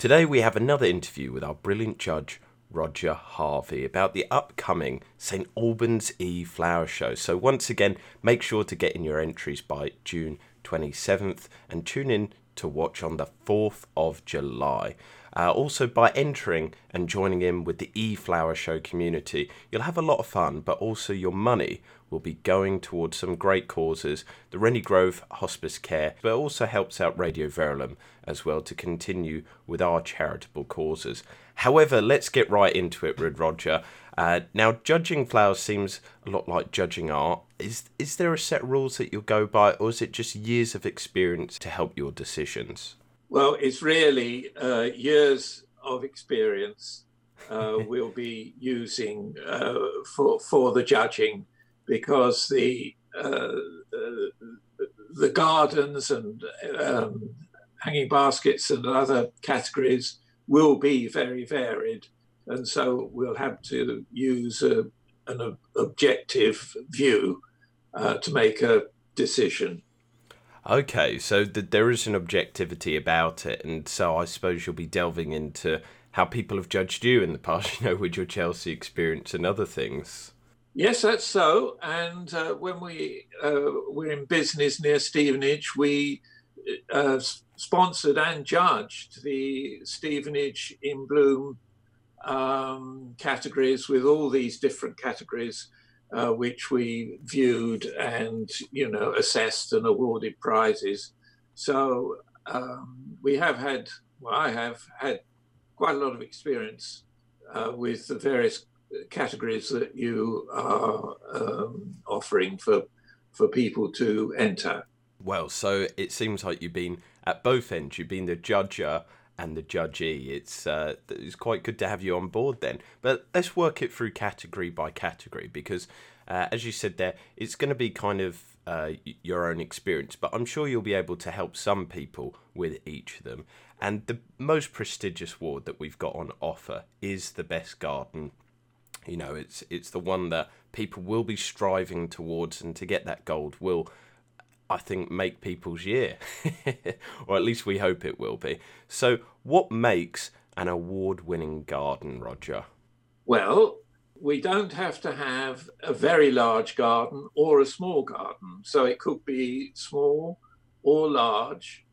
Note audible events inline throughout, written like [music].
Today we have another interview with our brilliant judge, Roger Harvey, about the upcoming St Albans E Flower Show. So, once again, make sure to get in your entries by June 27th and tune in to watch on the 4th of July. Uh, also, by entering and joining in with the E Flower Show community, you'll have a lot of fun, but also your money will be going towards some great causes. The Rennie Grove Hospice Care, but also helps out Radio Verulam as well to continue with our charitable causes. However, let's get right into it, Red Roger. Uh, now, judging flowers seems a lot like judging art. Is is there a set rules that you'll go by, or is it just years of experience to help your decisions? Well, it's really uh, years of experience uh, we'll be using uh, for for the judging, because the uh, the gardens and um, hanging baskets and other categories will be very varied, and so we'll have to use a, an objective view uh, to make a decision. Okay, so there is an objectivity about it, and so I suppose you'll be delving into how people have judged you in the past, [laughs] you know, with your Chelsea experience and other things. Yes, that's so. And uh, when we uh, were in business near Stevenage, we uh, sponsored and judged the Stevenage in Bloom um, categories with all these different categories uh, which we viewed and you know assessed and awarded prizes. So um, we have had, well, I have had quite a lot of experience uh, with the various categories that you are um, offering for for people to enter. Well, so it seems like you've been at both ends. You've been the judger and the judgee. It's uh, it's quite good to have you on board then. But let's work it through category by category because, uh, as you said there, it's going to be kind of uh, your own experience. But I'm sure you'll be able to help some people with each of them. And the most prestigious award that we've got on offer is the best garden. You know, it's it's the one that people will be striving towards, and to get that gold will I think, make people's year. [laughs] or at least we hope it will be. So, what makes an award winning garden, Roger? Well, we don't have to have a very large garden or a small garden. So, it could be small or large.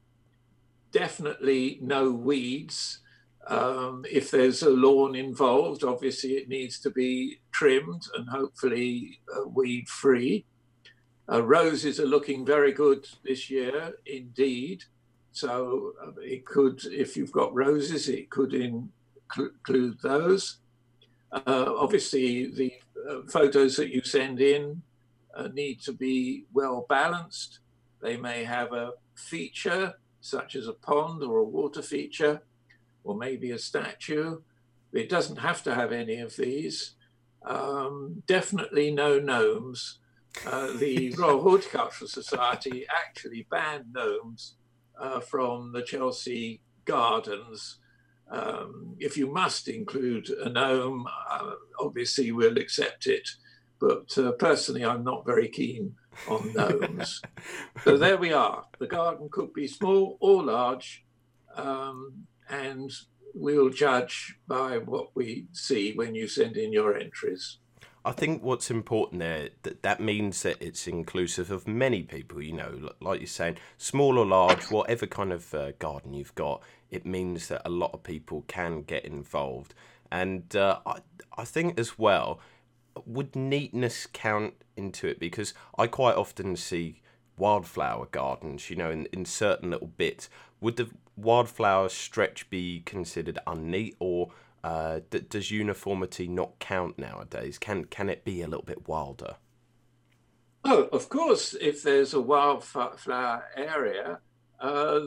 Definitely no weeds. Um, if there's a lawn involved, obviously it needs to be trimmed and hopefully uh, weed free. Uh, roses are looking very good this year indeed. So uh, it could, if you've got roses, it could include those. Uh, obviously, the uh, photos that you send in uh, need to be well balanced. They may have a feature, such as a pond or a water feature, or maybe a statue. It doesn't have to have any of these. Um, definitely no gnomes uh, the [laughs] Royal Horticultural Society actually banned gnomes uh, from the Chelsea gardens. Um, if you must include a gnome, uh, obviously we'll accept it. But uh, personally, I'm not very keen on gnomes. [laughs] so there we are. The garden could be small or large, um, and we'll judge by what we see when you send in your entries. I think what's important there that that means that it's inclusive of many people. You know, like you're saying, small or large, whatever kind of uh, garden you've got, it means that a lot of people can get involved. And uh, I I think as well, would neatness count into it? Because I quite often see wildflower gardens. You know, in in certain little bits. Would the wildflower stretch be considered unneat or uh, d- does uniformity not count nowadays? Can can it be a little bit wilder? Oh, of course. If there's a wildflower area, uh,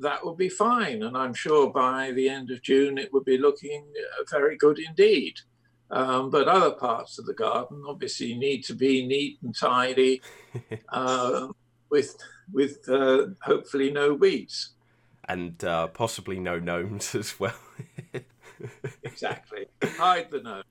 that would be fine, and I'm sure by the end of June it would be looking uh, very good indeed. Um, but other parts of the garden obviously need to be neat and tidy, uh, [laughs] with with uh, hopefully no weeds and uh, possibly no gnomes [laughs] as well exactly. Hide the gnome.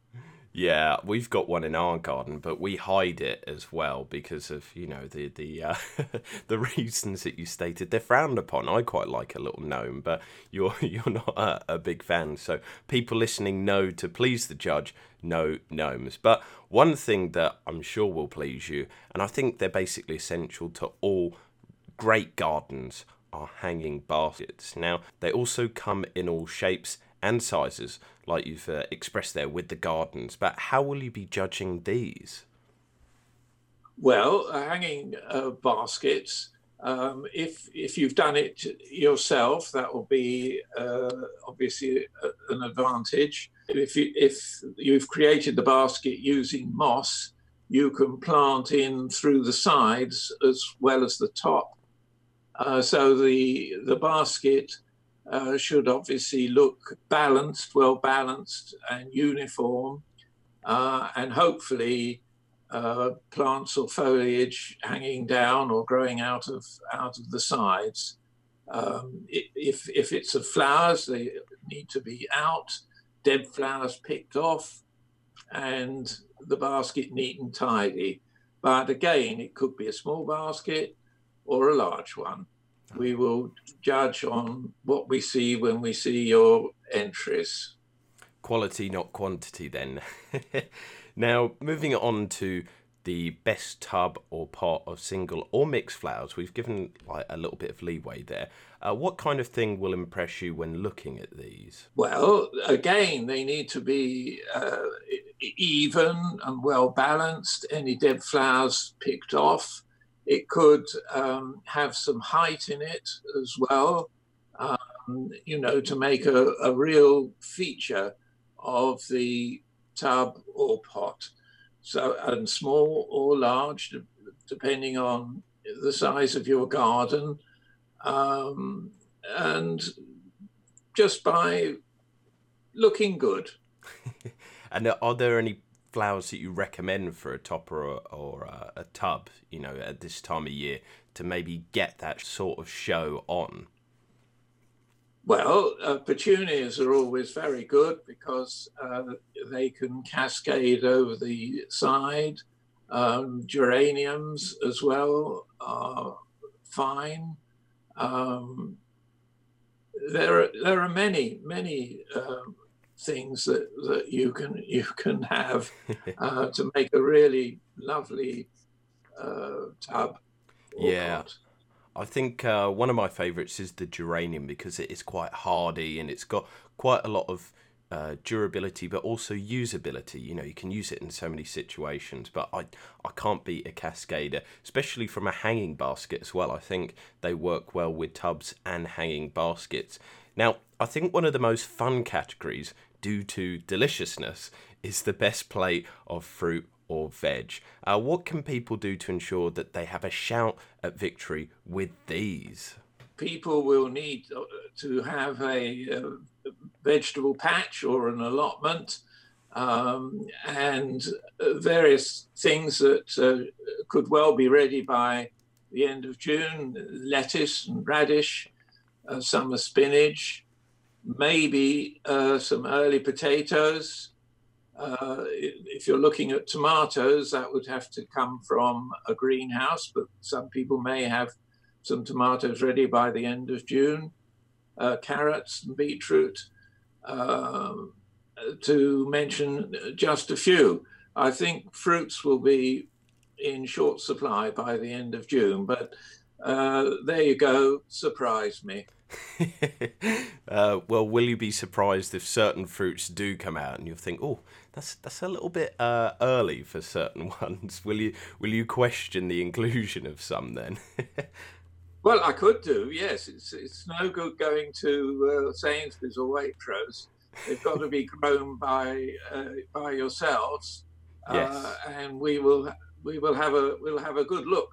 Yeah, we've got one in our garden, but we hide it as well because of you know the the uh, [laughs] the reasons that you stated. They're frowned upon. I quite like a little gnome, but you're [laughs] you're not a, a big fan. So people listening know to please the judge, no gnomes. But one thing that I'm sure will please you, and I think they're basically essential to all great gardens, are hanging baskets. Now they also come in all shapes and sizes, like you've uh, expressed there with the gardens. But how will you be judging these? Well, hanging uh, baskets. Um, if if you've done it yourself, that will be uh, obviously a, an advantage. If you if you've created the basket using moss, you can plant in through the sides as well as the top. Uh, so the the basket uh, should obviously look balanced, well balanced, and uniform, uh, and hopefully uh, plants or foliage hanging down or growing out of out of the sides. Um, if if it's of flowers, they need to be out, dead flowers picked off, and the basket neat and tidy. But again, it could be a small basket or a large one we will judge on what we see when we see your entries. Quality, not quantity, then. [laughs] now, moving on to the best tub or pot of single or mixed flowers, we've given like a little bit of leeway there. Uh, what kind of thing will impress you when looking at these? Well, again, they need to be uh, even and well balanced. Any dead flowers picked off. It could um, have some height in it as well, um, you know, to make a, a, real feature of the tub or pot. So, and small or large, depending on the size of your garden. Um, and just by looking good. [laughs] and are there any flowers that you recommend for a topper or, or a, a tub, you know, at this time of year to maybe get that sort of show on? Well, uh, petunias are always very good because uh, they can cascade over the side. Um, geraniums as well are fine. Um, there, are, there are many, many um, things that, that you can you can have [laughs] uh, to make a really lovely uh, tub. Yeah. Pot. I think uh, one of my favourites is the geranium because it is quite hardy and it's got quite a lot of uh, durability, but also usability. You know, you can use it in so many situations. But I, I can't beat a cascader, especially from a hanging basket as well. I think they work well with tubs and hanging baskets. Now, I think one of the most fun categories due to deliciousness, is the best plate of fruit or veg. Uh, what can people do to ensure that they have a shout at victory with these? People will need uh, to have a, a vegetable patch or an allotment um, and various things that uh, could well be ready by the end of June lettuce and radish, uh, summer spinach, maybe uh, some early potatoes. Uh, if you're looking at tomatoes, that would have to come from a greenhouse, but some people may have some tomatoes ready by the end of June. Uh, carrots and beetroot, um, to mention just a few. I think fruits will be in short supply by the end of June, but uh, there you go, surprise me. [laughs] uh, well, will you be surprised if certain fruits do come out and you'll think, oh, that's that's a little bit uh, early for certain [laughs] ones? Will you will you question the inclusion of some then? [laughs] well, I could do. Yes, it's it's no good going to uh, Sainsbury's or Waitrose. They've got to be grown by uh, by yourselves, uh, yes. and we will we will have a we'll have a good look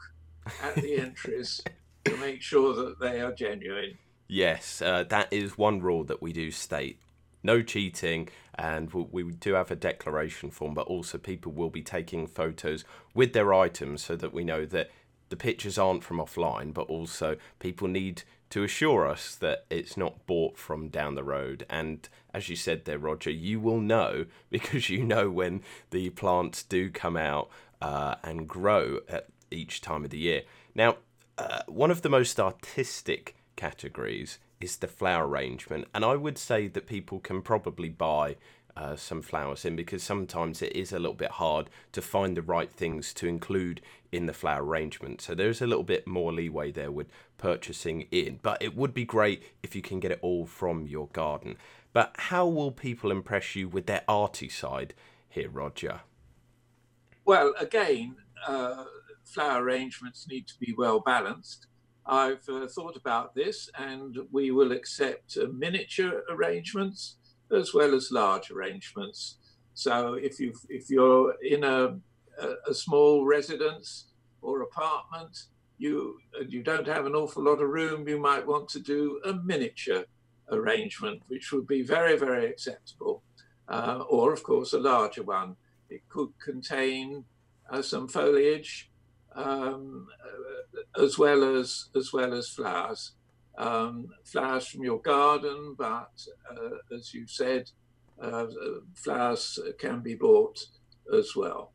at the entries to make sure that they are genuine. Yes, uh, that is one rule that we do state. No cheating, and we do have a declaration form, but also people will be taking photos with their items so that we know that the pictures aren't from offline, but also people need to assure us that it's not bought from down the road. And as you said there, Roger, you will know [laughs] because you know when the plants do come out uh, and grow at each time of the year. Now, uh, one of the most artistic categories is the flower arrangement, and I would say that people can probably buy uh, some flowers in because sometimes it is a little bit hard to find the right things to include in the flower arrangement. So there's a little bit more leeway there with purchasing in, but it would be great if you can get it all from your garden. But how will people impress you with their arty side here, Roger? Well, again, uh, flower arrangements need to be well balanced. I've uh, thought about this and we will accept uh, miniature arrangements as well as large arrangements. So if you if you're in a, a, small residence or apartment, you you don't have an awful lot of room, you might want to do a miniature arrangement, which would be very very acceptable, uh, or of course a larger one. It could contain uh, some foliage um, uh, as well as as well as flowers um, flowers from your garden, but uh, as you said, uh, flowers can be bought as well.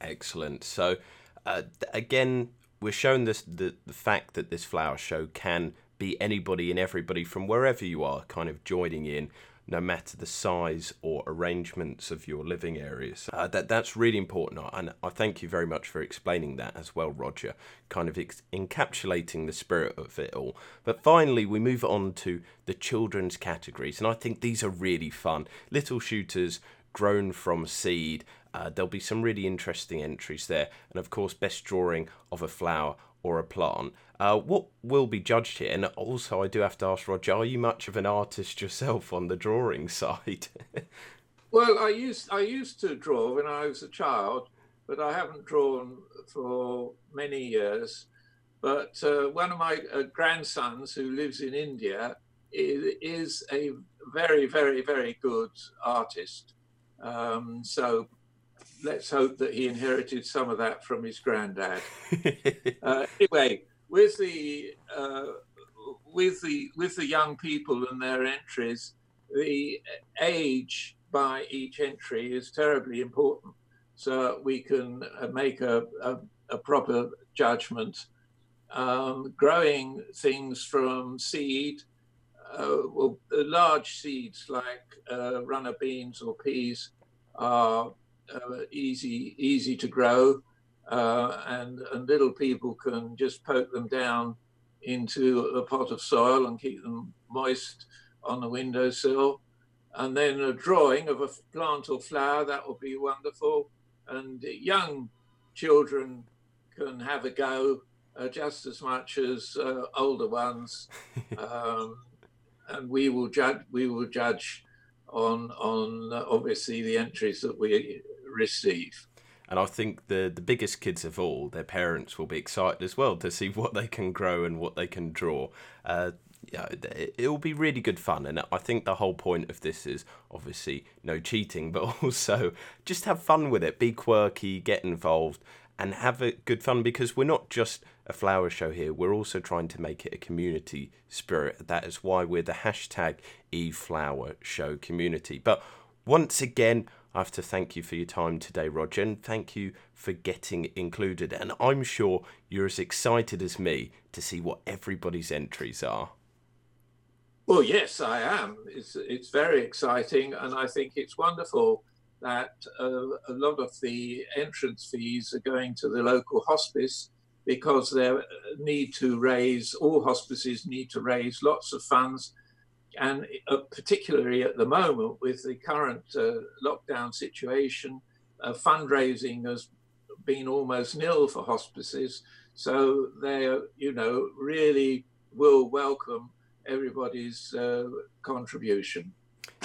Excellent. So, uh, again, we're showing this the, the fact that this flower show can be anybody and everybody from wherever you are kind of joining in no matter the size or arrangements of your living areas. Uh, that that's really important, and I thank you very much for explaining that as well, Roger. Kind of ex- encapsulating the spirit of it all. But finally, we move on to the children's categories, and I think these are really fun. Little shooters grown from seed. Uh, there'll be some really interesting entries there, and of course, best drawing of a flower or a plant. Uh, what will be judged here? And also, I do have to ask Roger: Are you much of an artist yourself on the drawing [laughs] side? well, I used I used to draw when I was a child, but I haven't drawn for many years. But uh, one of my uh, grandsons, who lives in India, is, is a very, very, very good artist. Um, so let's hope that he inherited some of that from his granddad. [laughs] uh, anyway, with the uh, with the with the young people and their entries, the age by each entry is terribly important, so we can uh, make a, a, a proper judgment. Um, growing things from seed, uh, well, large seeds like uh, runner beans or peas are easy easy to grow, uh, and and little people can just poke them down into a pot of soil and keep them moist on the windowsill. And then a drawing of a plant or flower that would be wonderful. And young children can have a go uh, just as much as uh, older ones. [laughs] Um, and we will judge. We will judge on on uh, obviously the entries that we receive. And I think the the biggest kids of all, their parents will be excited as well to see [laughs] what they can grow and what they can draw. Uh, yeah, it will be really good fun, and I think the whole point of this is obviously no cheating, [laughs] but also just have fun with it, be quirky, get involved, and have a good fun because we're not just a flower show here. We're also trying to make it a community spirit. That is why we're the hashtag eFlower Show community. But once again, I have to thank you for your time today, Roger, and thank you for getting included. And I'm sure you're as excited as me to see what everybody's entries are. Well, yes, I am. It's, it's very exciting, and I think it's wonderful that uh, a lot of the entrance fees are going to the local hospice because they need to raise, all hospices need to raise lots of funds and uh, particularly at the moment with the current uh, lockdown situation, uh, fundraising has been almost nil for hospices. So they, you know, really will welcome everybody's uh, contribution.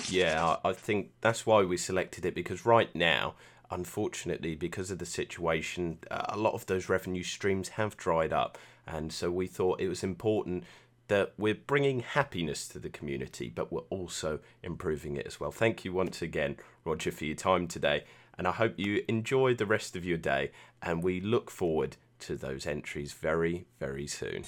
Yeah, I think that's why we selected it because right now, unfortunately, because of the situation, a lot of those revenue streams have dried up. And so we thought it was important that we're bringing happiness to the community, but we're also improving it as well. Thank you once again, Roger, for your time today. And I hope you enjoy the rest of your day. And we look forward to those entries very, very soon.